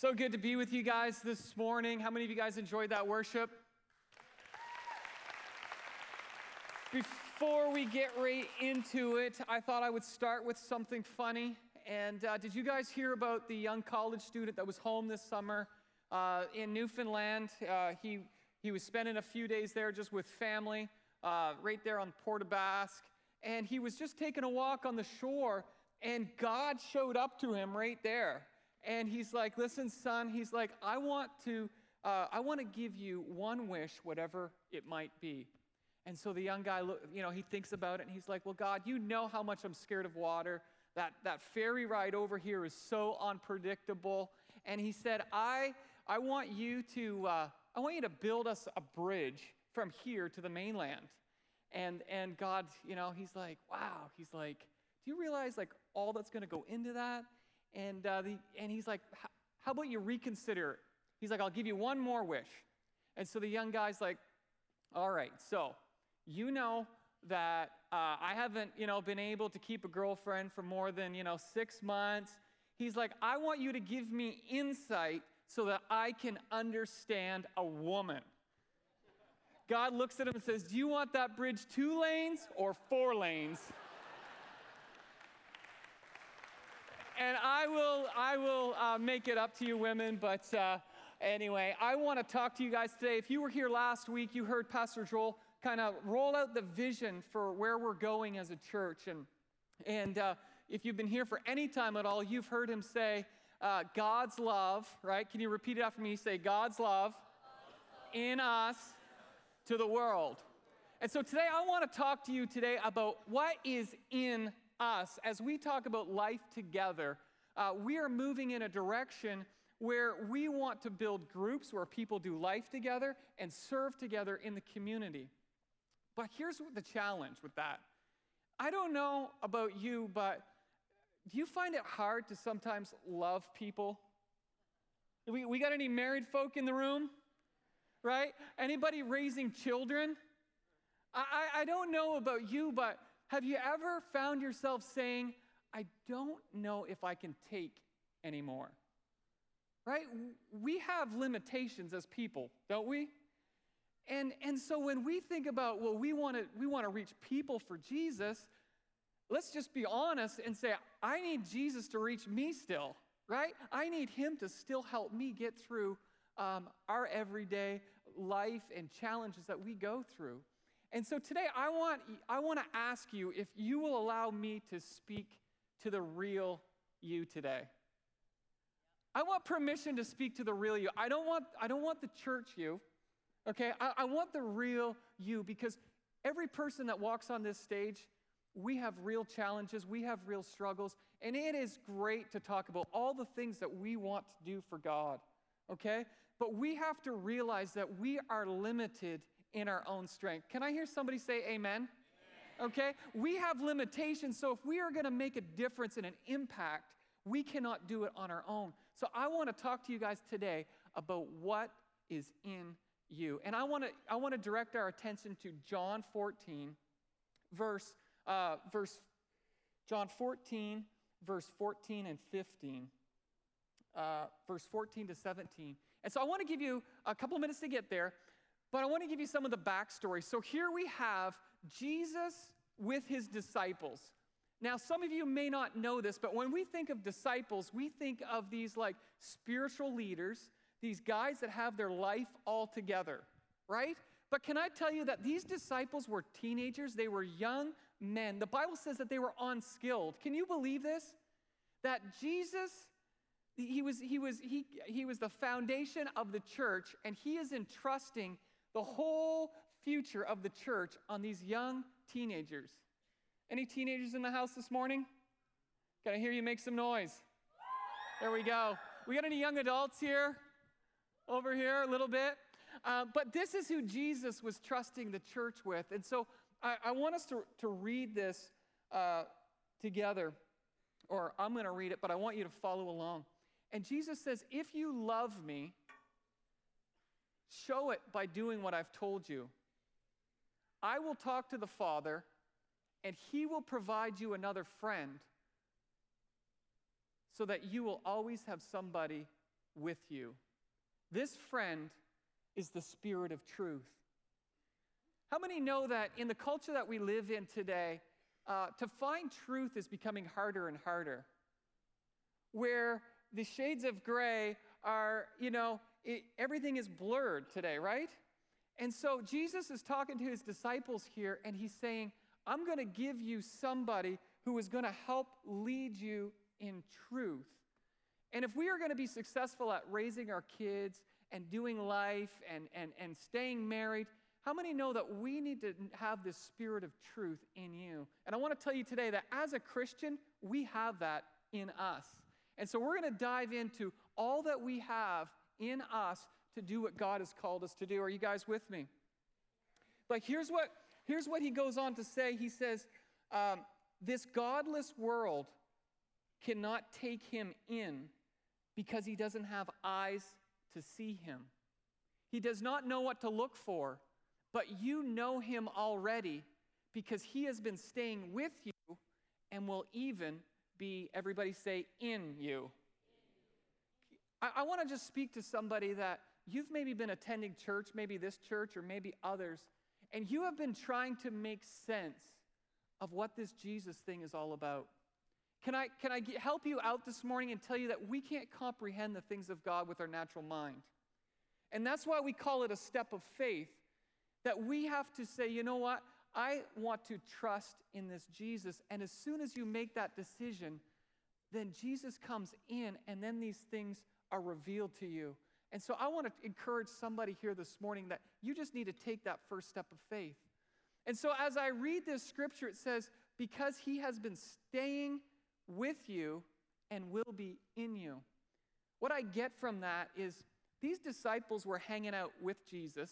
So good to be with you guys this morning. How many of you guys enjoyed that worship? Before we get right into it, I thought I would start with something funny. And uh, did you guys hear about the young college student that was home this summer uh, in Newfoundland? Uh, he, he was spending a few days there just with family, uh, right there on Port aux Basques. And he was just taking a walk on the shore, and God showed up to him right there and he's like, Listen, son, he's like, I want to. Uh, I want to give you one wish, whatever it might be. And so the young guy, you know, he thinks about it and he's like, Well, God, you know how much I'm scared of water. That, that ferry ride over here is so unpredictable. And he said, I, I want you to, uh, I want you to build us a bridge from here to the mainland. And, and God, you know, he's like, wow. He's like, do you realize like all that's going to go into that? And, uh, the, and he's like, How about you reconsider? He's like, I'll give you one more wish. And so the young guy's like, All right, so you know that uh, I haven't, you know, been able to keep a girlfriend for more than, you know, six months. He's like, I want you to give me insight so that I can understand a woman. God looks at him and says, Do you want that bridge two lanes or four lanes? And I will, I will uh, make it up to you, women. But uh, anyway, I want to talk to you guys today. If you were here last week, you heard Pastor Joel kind of roll out the vision for where we're going as a church. And, and uh, if you've been here for any time at all, you've heard him say, uh, God's love, right? Can you repeat it after me? Say, God's love in us to the world. And so today I want to talk to you today about what is in us, as we talk about life together, uh, we are moving in a direction where we want to build groups where people do life together and serve together in the community. But here's the challenge with that. I don't know about you, but do you find it hard to sometimes love people? We, we got any married folk in the room? Right? Anybody raising children? I, I, I don't know about you, but have you ever found yourself saying, I don't know if I can take anymore? Right? We have limitations as people, don't we? And, and so when we think about, well, we want to we want to reach people for Jesus, let's just be honest and say, I need Jesus to reach me still, right? I need him to still help me get through um, our everyday life and challenges that we go through. And so today I want, I want to ask you if you will allow me to speak to the real you today. I want permission to speak to the real you. I don't want, I don't want the church you, okay? I, I want the real you because every person that walks on this stage, we have real challenges, we have real struggles, and it is great to talk about all the things that we want to do for God, okay? But we have to realize that we are limited in our own strength. Can I hear somebody say amen? amen. Okay? We have limitations, so if we are going to make a difference and an impact, we cannot do it on our own. So I want to talk to you guys today about what is in you. And I want to I want to direct our attention to John 14 verse uh, verse John 14 verse 14 and 15. Uh, verse 14 to 17. And so I want to give you a couple minutes to get there. But I want to give you some of the backstory. So here we have Jesus with his disciples. Now, some of you may not know this, but when we think of disciples, we think of these like spiritual leaders, these guys that have their life all together, right? But can I tell you that these disciples were teenagers? They were young men. The Bible says that they were unskilled. Can you believe this? That Jesus he was, he was, he, he was the foundation of the church, and he is entrusting the whole future of the church on these young teenagers. Any teenagers in the house this morning? Can I hear you make some noise? There we go. We got any young adults here? Over here, a little bit. Uh, but this is who Jesus was trusting the church with. And so I, I want us to, to read this uh, together, or I'm going to read it, but I want you to follow along. And Jesus says, If you love me, Show it by doing what I've told you. I will talk to the Father, and He will provide you another friend so that you will always have somebody with you. This friend is the Spirit of truth. How many know that in the culture that we live in today, uh, to find truth is becoming harder and harder? Where the shades of gray are, you know, it, everything is blurred today, right? And so Jesus is talking to his disciples here, and he's saying, I'm going to give you somebody who is going to help lead you in truth. And if we are going to be successful at raising our kids and doing life and, and, and staying married, how many know that we need to have this spirit of truth in you? And I want to tell you today that as a Christian, we have that in us. And so we're going to dive into all that we have in us to do what God has called us to do. Are you guys with me? But here's what, here's what he goes on to say He says, um, This godless world cannot take him in because he doesn't have eyes to see him. He does not know what to look for, but you know him already because he has been staying with you and will even be, everybody say, in you. I, I want to just speak to somebody that you've maybe been attending church, maybe this church or maybe others, and you have been trying to make sense of what this Jesus thing is all about. Can I, can I help you out this morning and tell you that we can't comprehend the things of God with our natural mind? And that's why we call it a step of faith, that we have to say, you know what? I want to trust in this Jesus. And as soon as you make that decision, then Jesus comes in, and then these things are revealed to you. And so I want to encourage somebody here this morning that you just need to take that first step of faith. And so as I read this scripture, it says, because he has been staying with you and will be in you. What I get from that is these disciples were hanging out with Jesus.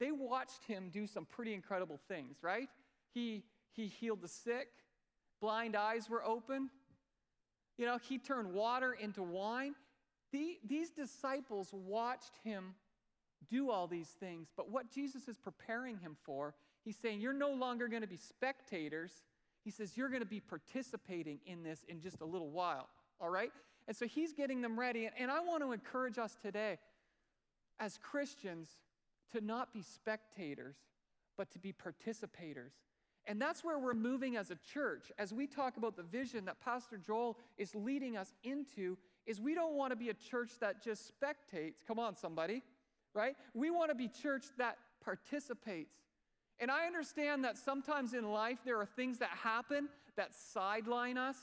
They watched him do some pretty incredible things, right? He, he healed the sick, blind eyes were open. You know, he turned water into wine. The, these disciples watched him do all these things, but what Jesus is preparing him for, he's saying, You're no longer going to be spectators, he says, You're going to be participating in this in just a little while, all right? And so he's getting them ready. And, and I want to encourage us today, as Christians, to not be spectators, but to be participators. And that's where we're moving as a church. As we talk about the vision that Pastor Joel is leading us into, is we don't want to be a church that just spectates. Come on, somebody, right? We want to be church that participates. And I understand that sometimes in life there are things that happen that sideline us,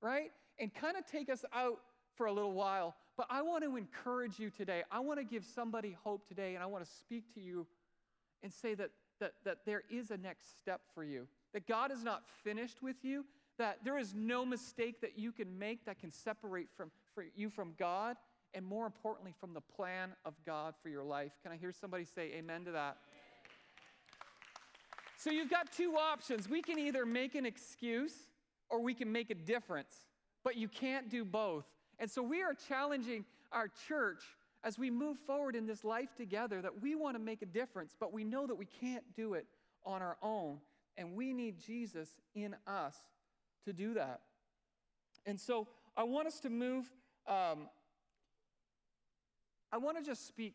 right? And kind of take us out for a little while. But I want to encourage you today. I want to give somebody hope today, and I want to speak to you and say that, that, that there is a next step for you, that God is not finished with you, that there is no mistake that you can make that can separate from, you from God, and more importantly, from the plan of God for your life. Can I hear somebody say amen to that? So you've got two options. We can either make an excuse or we can make a difference, but you can't do both. And so we are challenging our church as we move forward in this life together that we want to make a difference, but we know that we can't do it on our own. And we need Jesus in us to do that. And so I want us to move. Um, I want to just speak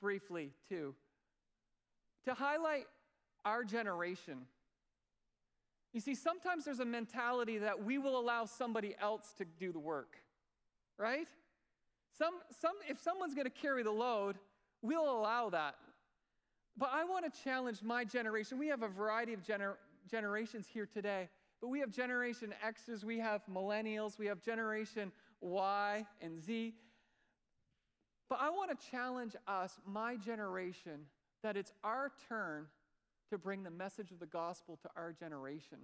briefly, too, to highlight our generation. You see, sometimes there's a mentality that we will allow somebody else to do the work, right? Some, some, if someone's going to carry the load, we'll allow that. But I want to challenge my generation. We have a variety of gener- generations here today, but we have Generation X's, we have millennials, we have Generation Y and Z. But I want to challenge us, my generation, that it's our turn to bring the message of the gospel to our generation.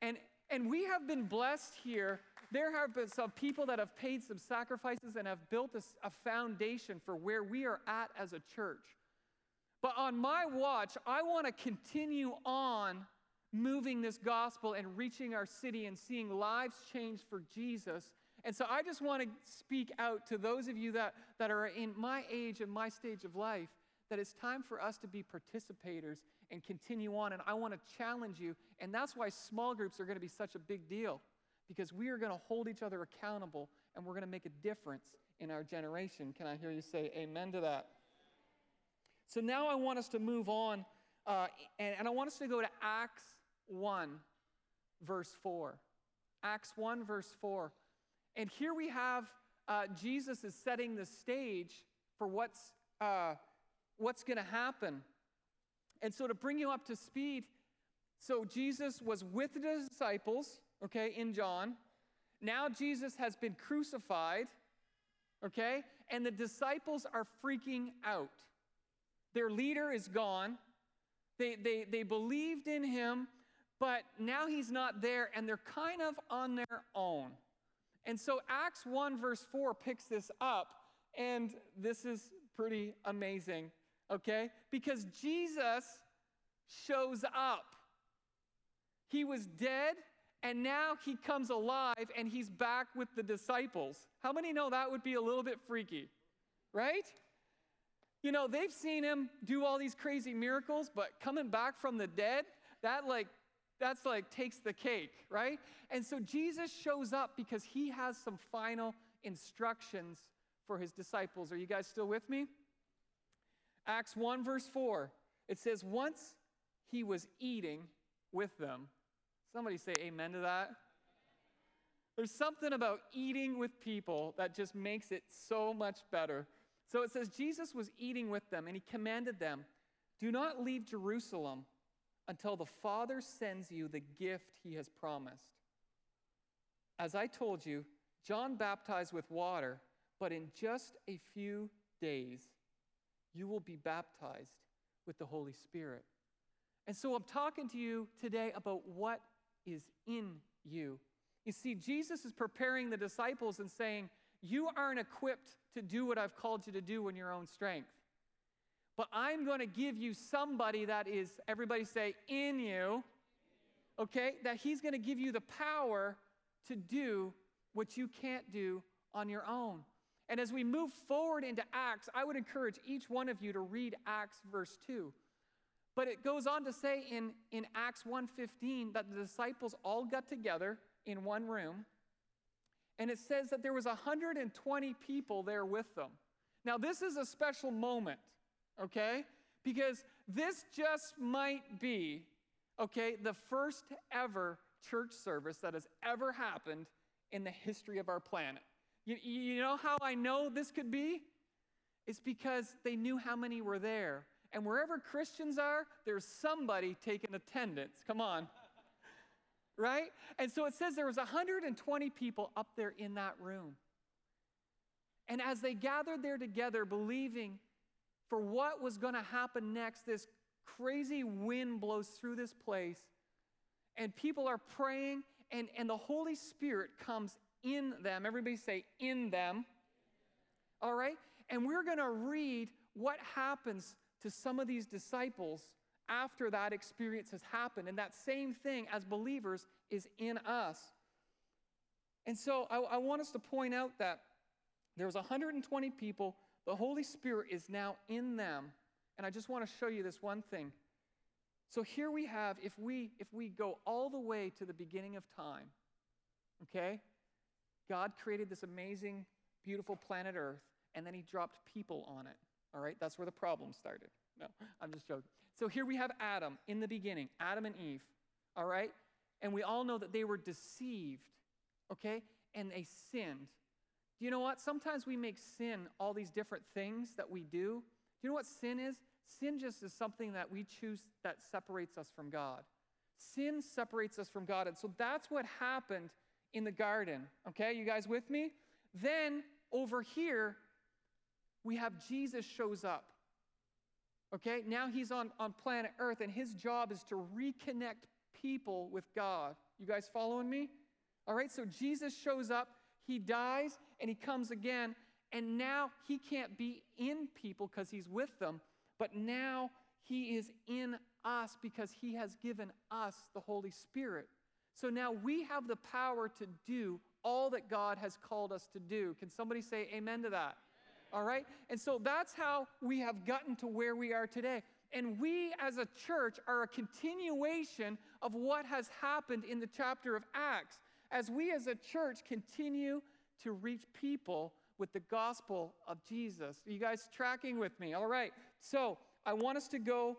And, and we have been blessed here. There have been some people that have paid some sacrifices and have built a, a foundation for where we are at as a church. But on my watch, I want to continue on moving this gospel and reaching our city and seeing lives change for Jesus. And so I just want to speak out to those of you that, that are in my age and my stage of life that it's time for us to be participators and continue on. And I want to challenge you. And that's why small groups are going to be such a big deal because we are going to hold each other accountable and we're going to make a difference in our generation. Can I hear you say amen to that? So now I want us to move on, uh, and, and I want us to go to Acts 1, verse 4. Acts 1, verse 4. And here we have uh, Jesus is setting the stage for what's, uh, what's going to happen. And so, to bring you up to speed, so Jesus was with the disciples, okay, in John. Now Jesus has been crucified, okay, and the disciples are freaking out. Their leader is gone. They, they, they believed in him, but now he's not there, and they're kind of on their own. And so Acts 1, verse 4 picks this up, and this is pretty amazing, okay? Because Jesus shows up. He was dead, and now he comes alive, and he's back with the disciples. How many know that would be a little bit freaky, right? You know, they've seen him do all these crazy miracles, but coming back from the dead, that like that's like takes the cake, right? And so Jesus shows up because he has some final instructions for his disciples. Are you guys still with me? Acts 1, verse 4, it says, Once he was eating with them. Somebody say amen to that. There's something about eating with people that just makes it so much better. So it says, Jesus was eating with them, and he commanded them, Do not leave Jerusalem until the Father sends you the gift he has promised. As I told you, John baptized with water, but in just a few days, you will be baptized with the Holy Spirit. And so I'm talking to you today about what is in you. You see, Jesus is preparing the disciples and saying, You aren't equipped to do what I've called you to do in your own strength. But I'm going to give you somebody that is, everybody say, in you, okay? That he's going to give you the power to do what you can't do on your own. And as we move forward into Acts, I would encourage each one of you to read Acts verse 2. But it goes on to say in, in Acts 1:15 that the disciples all got together in one room. And it says that there was 120 people there with them. Now, this is a special moment okay? Because this just might be, okay, the first ever church service that has ever happened in the history of our planet. You, you know how I know this could be? It's because they knew how many were there. And wherever Christians are, there's somebody taking attendance. Come on. right? And so it says there was 120 people up there in that room. And as they gathered there together, believing for what was going to happen next. This crazy wind blows through this place, and people are praying, and, and the Holy Spirit comes in them. Everybody say, in them. All right? And we're going to read what happens to some of these disciples after that experience has happened. And that same thing as believers is in us. And so I, I want us to point out that there was 120 people the Holy Spirit is now in them. And I just want to show you this one thing. So here we have, if we if we go all the way to the beginning of time, okay? God created this amazing, beautiful planet Earth, and then he dropped people on it. All right, that's where the problem started. No, I'm just joking. So here we have Adam in the beginning, Adam and Eve. All right? And we all know that they were deceived, okay? And they sinned. Do you know what? Sometimes we make sin all these different things that we do. Do you know what sin is? Sin just is something that we choose that separates us from God. Sin separates us from God. And so that's what happened in the garden. Okay, you guys with me? Then over here, we have Jesus shows up. Okay, now he's on, on planet Earth, and his job is to reconnect people with God. You guys following me? All right, so Jesus shows up he dies and he comes again, and now he can't be in people because he's with them, but now he is in us because he has given us the Holy Spirit. So now we have the power to do all that God has called us to do. Can somebody say amen to that? All right? And so that's how we have gotten to where we are today. And we as a church are a continuation of what has happened in the chapter of Acts as we as a church continue to reach people with the gospel of Jesus. Are you guys tracking with me? All right. So I want us to go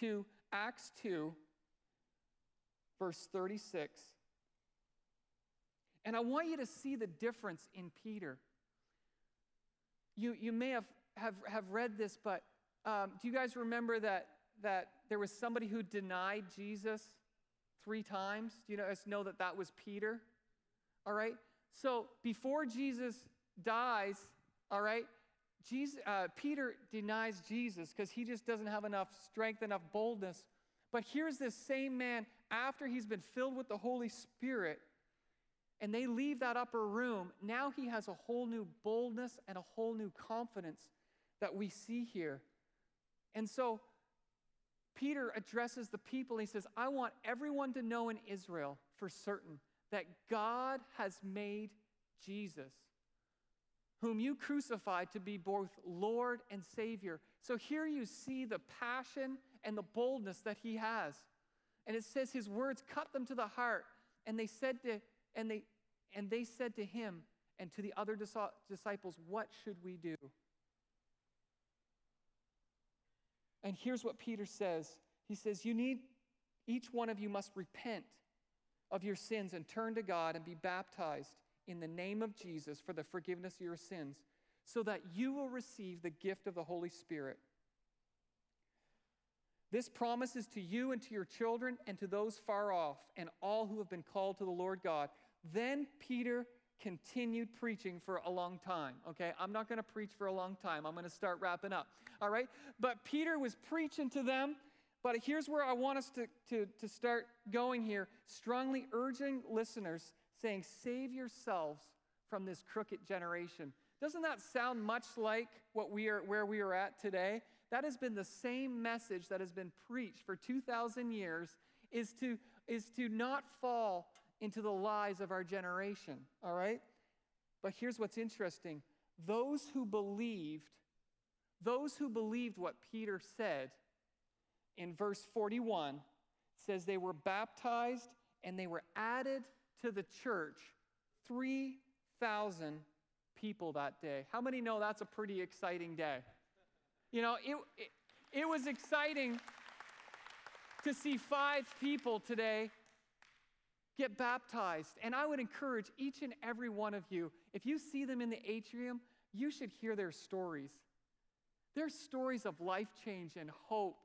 to Acts 2, verse 36. And I want you to see the difference in Peter. You, you may have, have, have read this, but um, do you guys remember that, that there was somebody who denied Jesus three times? Do you guys know that that was Peter? All right? So before Jesus dies, all right, Jesus, uh, Peter denies Jesus because he just doesn't have enough strength, enough boldness. But here's this same man after he's been filled with the Holy Spirit, and they leave that upper room. Now he has a whole new boldness and a whole new confidence that we see here. And so Peter addresses the people. He says, I want everyone to know in Israel for certain that God has made Jesus whom you crucified to be both Lord and Savior. So here you see the passion and the boldness that he has. And it says his words cut them to the heart. And they said to, and they, and they said to him and to the other disciples, What should we do? And here's what Peter says He says, You need, each one of you must repent of your sins and turn to God and be baptized in the name of Jesus for the forgiveness of your sins, so that you will receive the gift of the Holy Spirit. This promise is to you and to your children and to those far off and all who have been called to the Lord God. Then Peter continued preaching for a long time. Okay, I'm not going to preach for a long time. I'm going to start wrapping up. All right, but Peter was preaching to them. But here's where I want us to, to, to start going here strongly urging listeners saying, Save yourselves from this crooked generation. Doesn't that sound much like what we are, where we are at today? That has been the same message that has been preached for 2,000 years is to, is to not fall into the lies of our generation, all right? But here's what's interesting those who believed, those who believed what Peter said in verse 41 says they were baptized and they were added to the church 3,000 people that day. How many know that's a pretty exciting day? You know, it, it, it was exciting to see five people today get baptized. And I would encourage each and every one of you, if you see them in the atrium, you should hear their stories. Their stories of life change and hope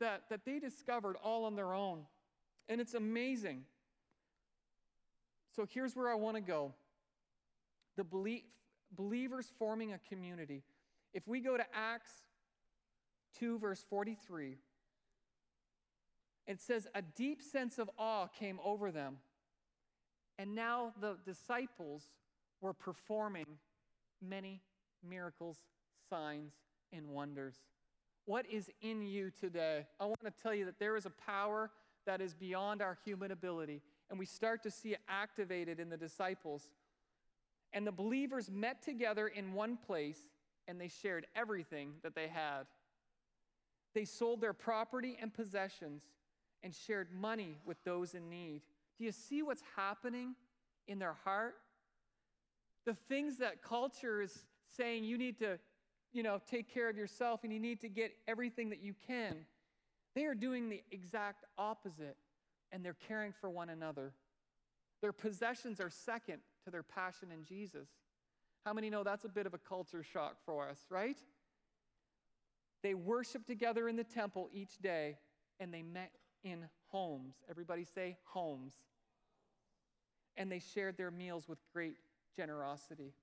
that, that they discovered all on their own. And it's amazing. So here's where I want to go the believers forming a community. If we go to Acts 2, verse 43, it says, A deep sense of awe came over them. And now the disciples were performing many miracles, signs, and wonders. What is in you today? I want to tell you that there is a power that is beyond our human ability and we start to see it activated in the disciples. And the believers met together in one place and they shared everything that they had. They sold their property and possessions and shared money with those in need. Do you see what's happening in their heart? The things that culture is saying you need to, you know, take care of yourself and you need to get everything that you can. They are doing the exact opposite and they're caring for one another. Their possessions are second to their passion in Jesus. How many know that's a bit of a culture shock for us, right? They worshiped together in the temple each day and they met in homes. Everybody say homes. And they shared their meals with great generosity.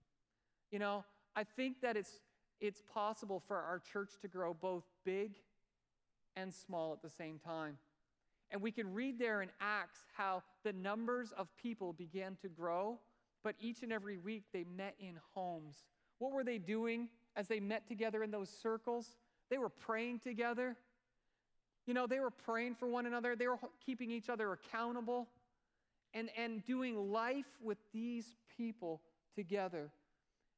You know, I think that it's, it's possible for our church to grow both big and small at the same time. And we can read there in Acts how the numbers of people began to grow, but each and every week they met in homes. What were they doing as they met together in those circles? They were praying together. You know, they were praying for one another, they were keeping each other accountable and, and doing life with these people together.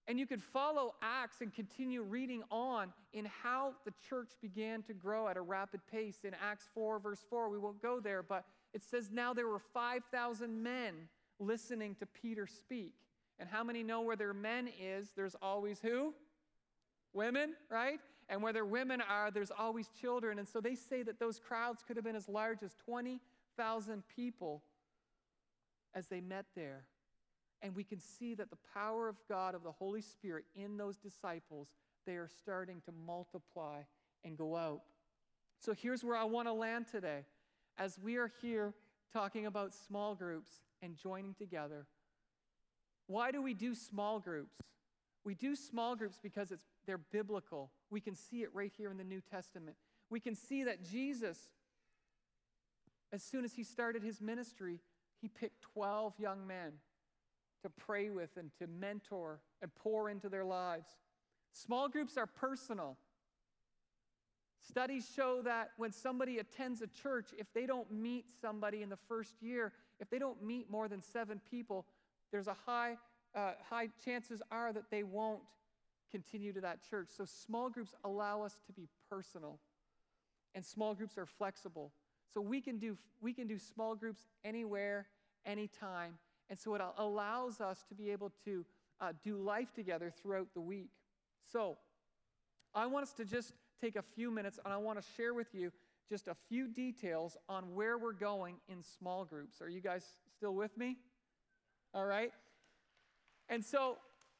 And you could follow Acts and continue reading on in how the church began to grow at a rapid pace. In Acts 4, verse 4, we won't go there, but it says, Now there were 5,000 men listening to Peter speak. And how many know where their men is, there's always who? Women, right? And where their women are, there's always children. And so they say that those crowds could have been as large as 20,000 people as they met there. And we can see that the power of God, of the Holy Spirit in those disciples, they are starting to multiply and go out. So here's where I want to land today. As we are here talking about small groups and joining together, why do we do small groups? We do small groups because it's, they're biblical. We can see it right here in the New Testament. We can see that Jesus, as soon as he started his ministry, he picked 12 young men to pray with and to mentor and pour into their lives. Small groups are personal. Studies show that when somebody attends a church, if they don't meet somebody in the first year, if they don't meet more than seven people, there's a high, uh, high chances are that they won't continue to that church. So small groups allow us to be personal, and small groups are flexible. So we can do we can do small groups anywhere, anytime, and so it allows us to be able to uh, do life together throughout the week. So I want us to just take a few minutes, and I want to share with you just a few details on where we're going in small groups. Are you guys still with me? All right? And so,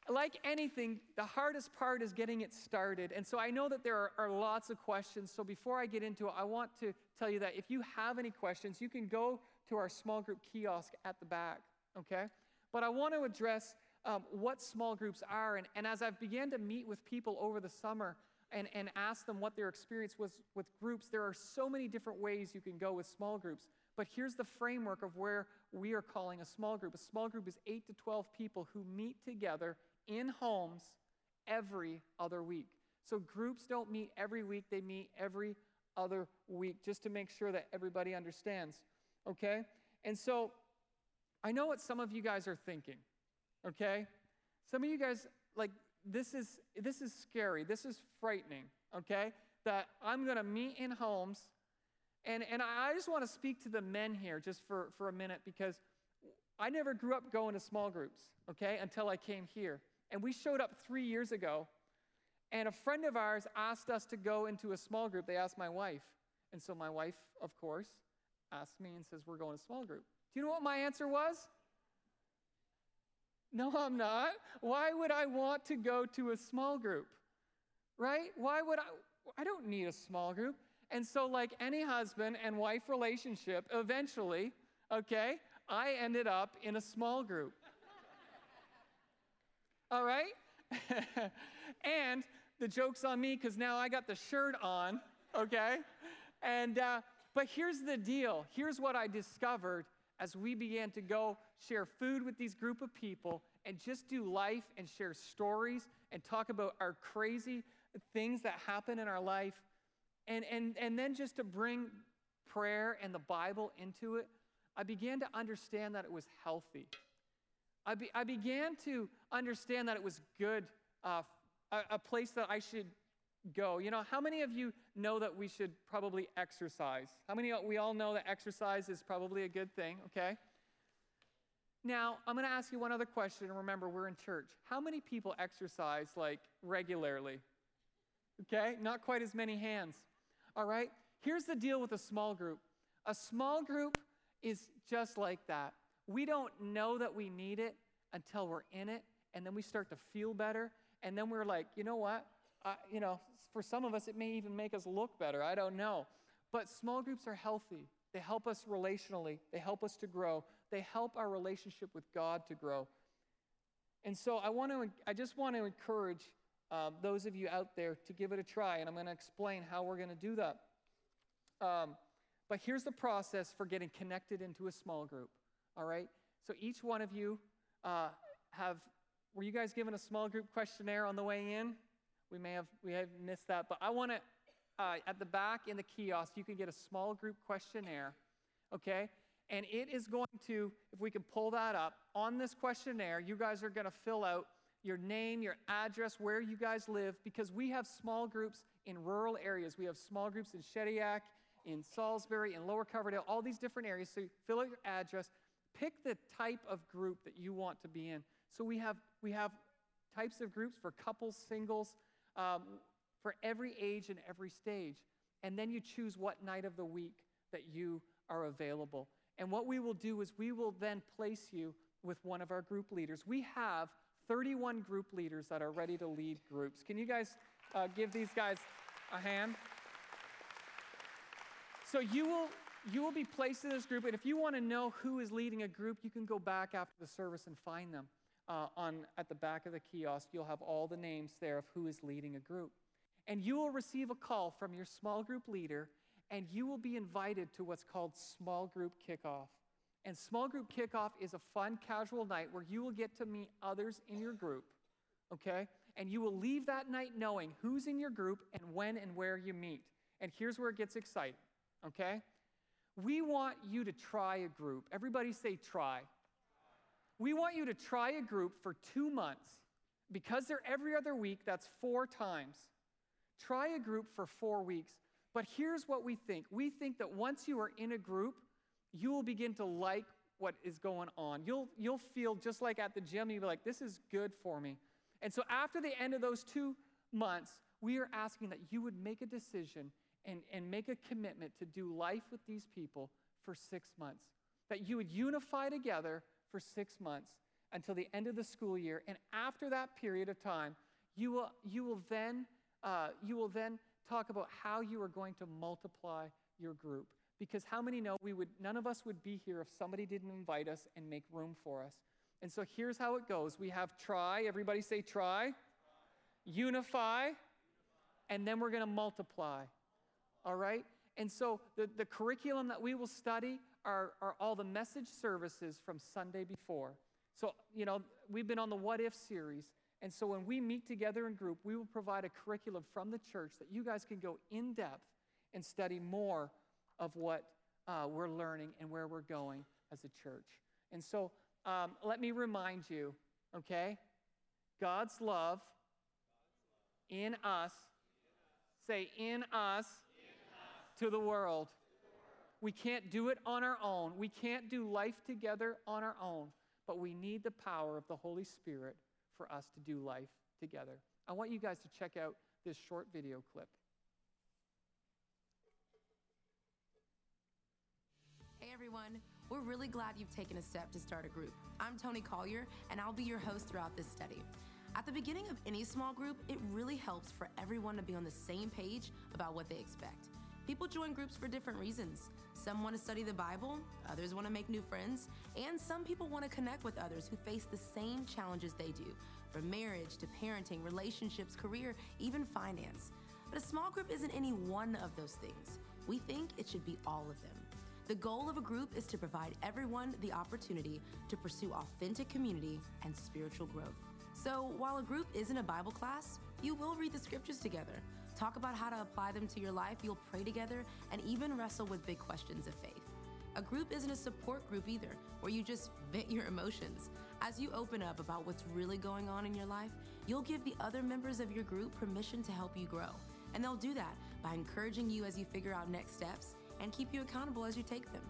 like anything, the hardest part is getting it started. And so I know that there are, are, lots of questions. So before I get into it, I want to tell you that if you have any questions, you can go to our small group kiosk at the back, okay? But I want to address um, what small groups are. And, and as I've began to meet with people over the summer and, and ask them what their experience was with groups, there are so many different ways you can go with small groups. But here's the framework of where we are calling a small group. A small group is 8 to 12 people who meet together in homes every other week. So groups don't meet every week, they meet every other week, just to make sure that everybody understands. Okay? And so I know what some of you guys are thinking. Okay? Some of you guys, like, this is this is scary. This is frightening, okay? That I'm gonna meet in homes and, and I just want to speak to the men here just for, for a minute because I never grew up going to small groups, okay, until I came here. And we showed up three years ago, and a friend of ours asked us to go into a small group. They asked my wife. And so my wife, of course, asked me and says, We're going to small group. Do you know what my answer was? No, I'm not. Why would I want to go to a small group? Right? Why would I? I don't need a small group. And so, like any husband and wife relationship, eventually, okay, I ended up in a small group. All right? and the joke's on me because now I got the shirt on, okay? And, uh, but here's the deal. Here's what I discovered as we began to go share food with these group of people and just do life and share stories and talk about our crazy things that happen in our life and, and, and then just to bring prayer and the Bible into it, I began to understand that it was healthy. I, be, I began to understand that it was good, uh, a, a place that I should go. You know, how many of you know that we should probably exercise? How many, we all know that exercise is probably a good thing, okay? Now, I'm going to ask you one other question, and remember, we're in church. How many people exercise like regularly? Okay, not quite as many hands. All right? Here's the deal with a small group a small group is just like that. We don't know that we need it until we're in it, and then we start to feel better, and then we're like, you know what? You know, for some of us, it may even make us look better. I don't know. But small groups are healthy. They help us relationally, they help us to grow, they help our relationship with God to grow. And so I want to, I just want to encourage um, those of you out there to give it a try, and I'm going to explain how we're going to do that. Um, but here's the process for getting connected into a small group. All right? So each one of you uh, have, were you guys given a small group questionnaire on the way in? We may have, we have missed that, but I want to, uh, at the back in the kiosk, you can get a small group questionnaire, okay? And it is going to, if we can pull that up, on this questionnaire, you guys are going to fill out your name, your address, where you guys live, because we have small groups in rural areas. We have small groups in Shediac, in Salisbury, in Lower Coverdale, all these different areas. So fill out your address, pick the type of group that you want to be in. So we have, we have types of groups for couples, singles, um, for every age and every stage. And then you choose what night of the week that you are available. And what we will do is we will then place you with one of our group leaders. We have 31 group leaders that are ready to lead groups. Can you guys uh, give these guys a hand? So you will you will be placed in this group, and if you want to know who is leading a group, you can go back after the service and find them uh, on at the back of the kiosk. You'll have all the names there of who is leading a group, and you will receive a call from your small group leader, and you will be invited to what's called small group kickoff. And small group kickoff is a fun, casual night where you will get to meet others in your group, okay? And you will leave that night knowing who's in your group and when and where you meet. And here's where it gets exciting, okay? We want you to try a group. Everybody say try. We want you to try a group for two months. Because they're every other week, that's four times. Try a group for four weeks. But here's what we think we think that once you are in a group, you will begin to like what is going on. You'll, you'll feel just like at the gym, you'll be like, this is good for me. And so after the end of those two months, we are asking that you would make a decision and, and make a commitment to do life with these people for six months. That you would unify together for six months until the end of the school year. And after that period of time, you will, you will, then, uh, you will then talk about how you are going to multiply your group. Because how many know we would, none of us would be here if somebody didn't invite us and make room for us. And so here's how it goes we have try, everybody say try, try. unify, and then we're going to multiply all right? And so the, the curriculum that we will study are, are all the message services from Sunday before. So, you know, we've been on the What If series. And so when we meet together in group, we will provide a curriculum from the church that you guys can go in depth and study more of what uh, we're learning and where we're going as a church. And so um, let me remind you, okay? God's love in us, say, in us to the world. We can't do it on our own. We can't do life together on our own, but we need the power of the Holy Spirit for us to do life together. I want you guys to check out this short video clip. Hey everyone, we're really glad you've taken a step to start a group. I'm Tony Collier, and I'll be your host throughout this study. At the beginning of any small group, it really helps for everyone to be on the same page about what they expect. People join groups for different reasons. Some want to study the Bible, others want to make new friends, and some people want to connect with others who face the same challenges they do, from marriage to parenting, relationships, career, even finance. But a small group isn't any one of those things. We think it should be all of them. The goal of a group is to provide everyone the opportunity to pursue authentic community and spiritual growth. So, while a group isn't a Bible class, you will read the scriptures together talk about how to apply them to your life, you'll pray together, and even wrestle with big questions of faith. A group isn't a support group either, where you just vent your emotions. As you open up about what's really going on in your life, you'll give the other members of your group permission to help you grow. And they'll do that by encouraging you as you figure out next steps and keep you accountable as you take them.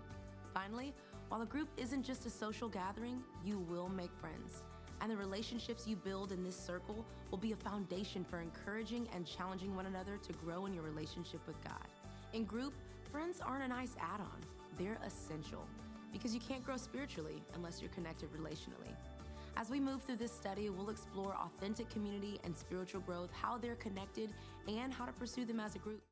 Finally, while a group isn't just a social gathering, you will make friends and the relationships you build in this circle will be a foundation for encouraging and challenging one another to grow in your relationship with God. In group, friends aren't a nice add on, they're essential because you can't grow spiritually unless you're connected relationally. As we move through this study, we'll explore authentic community and spiritual growth, how they're connected, and how to pursue them as a group.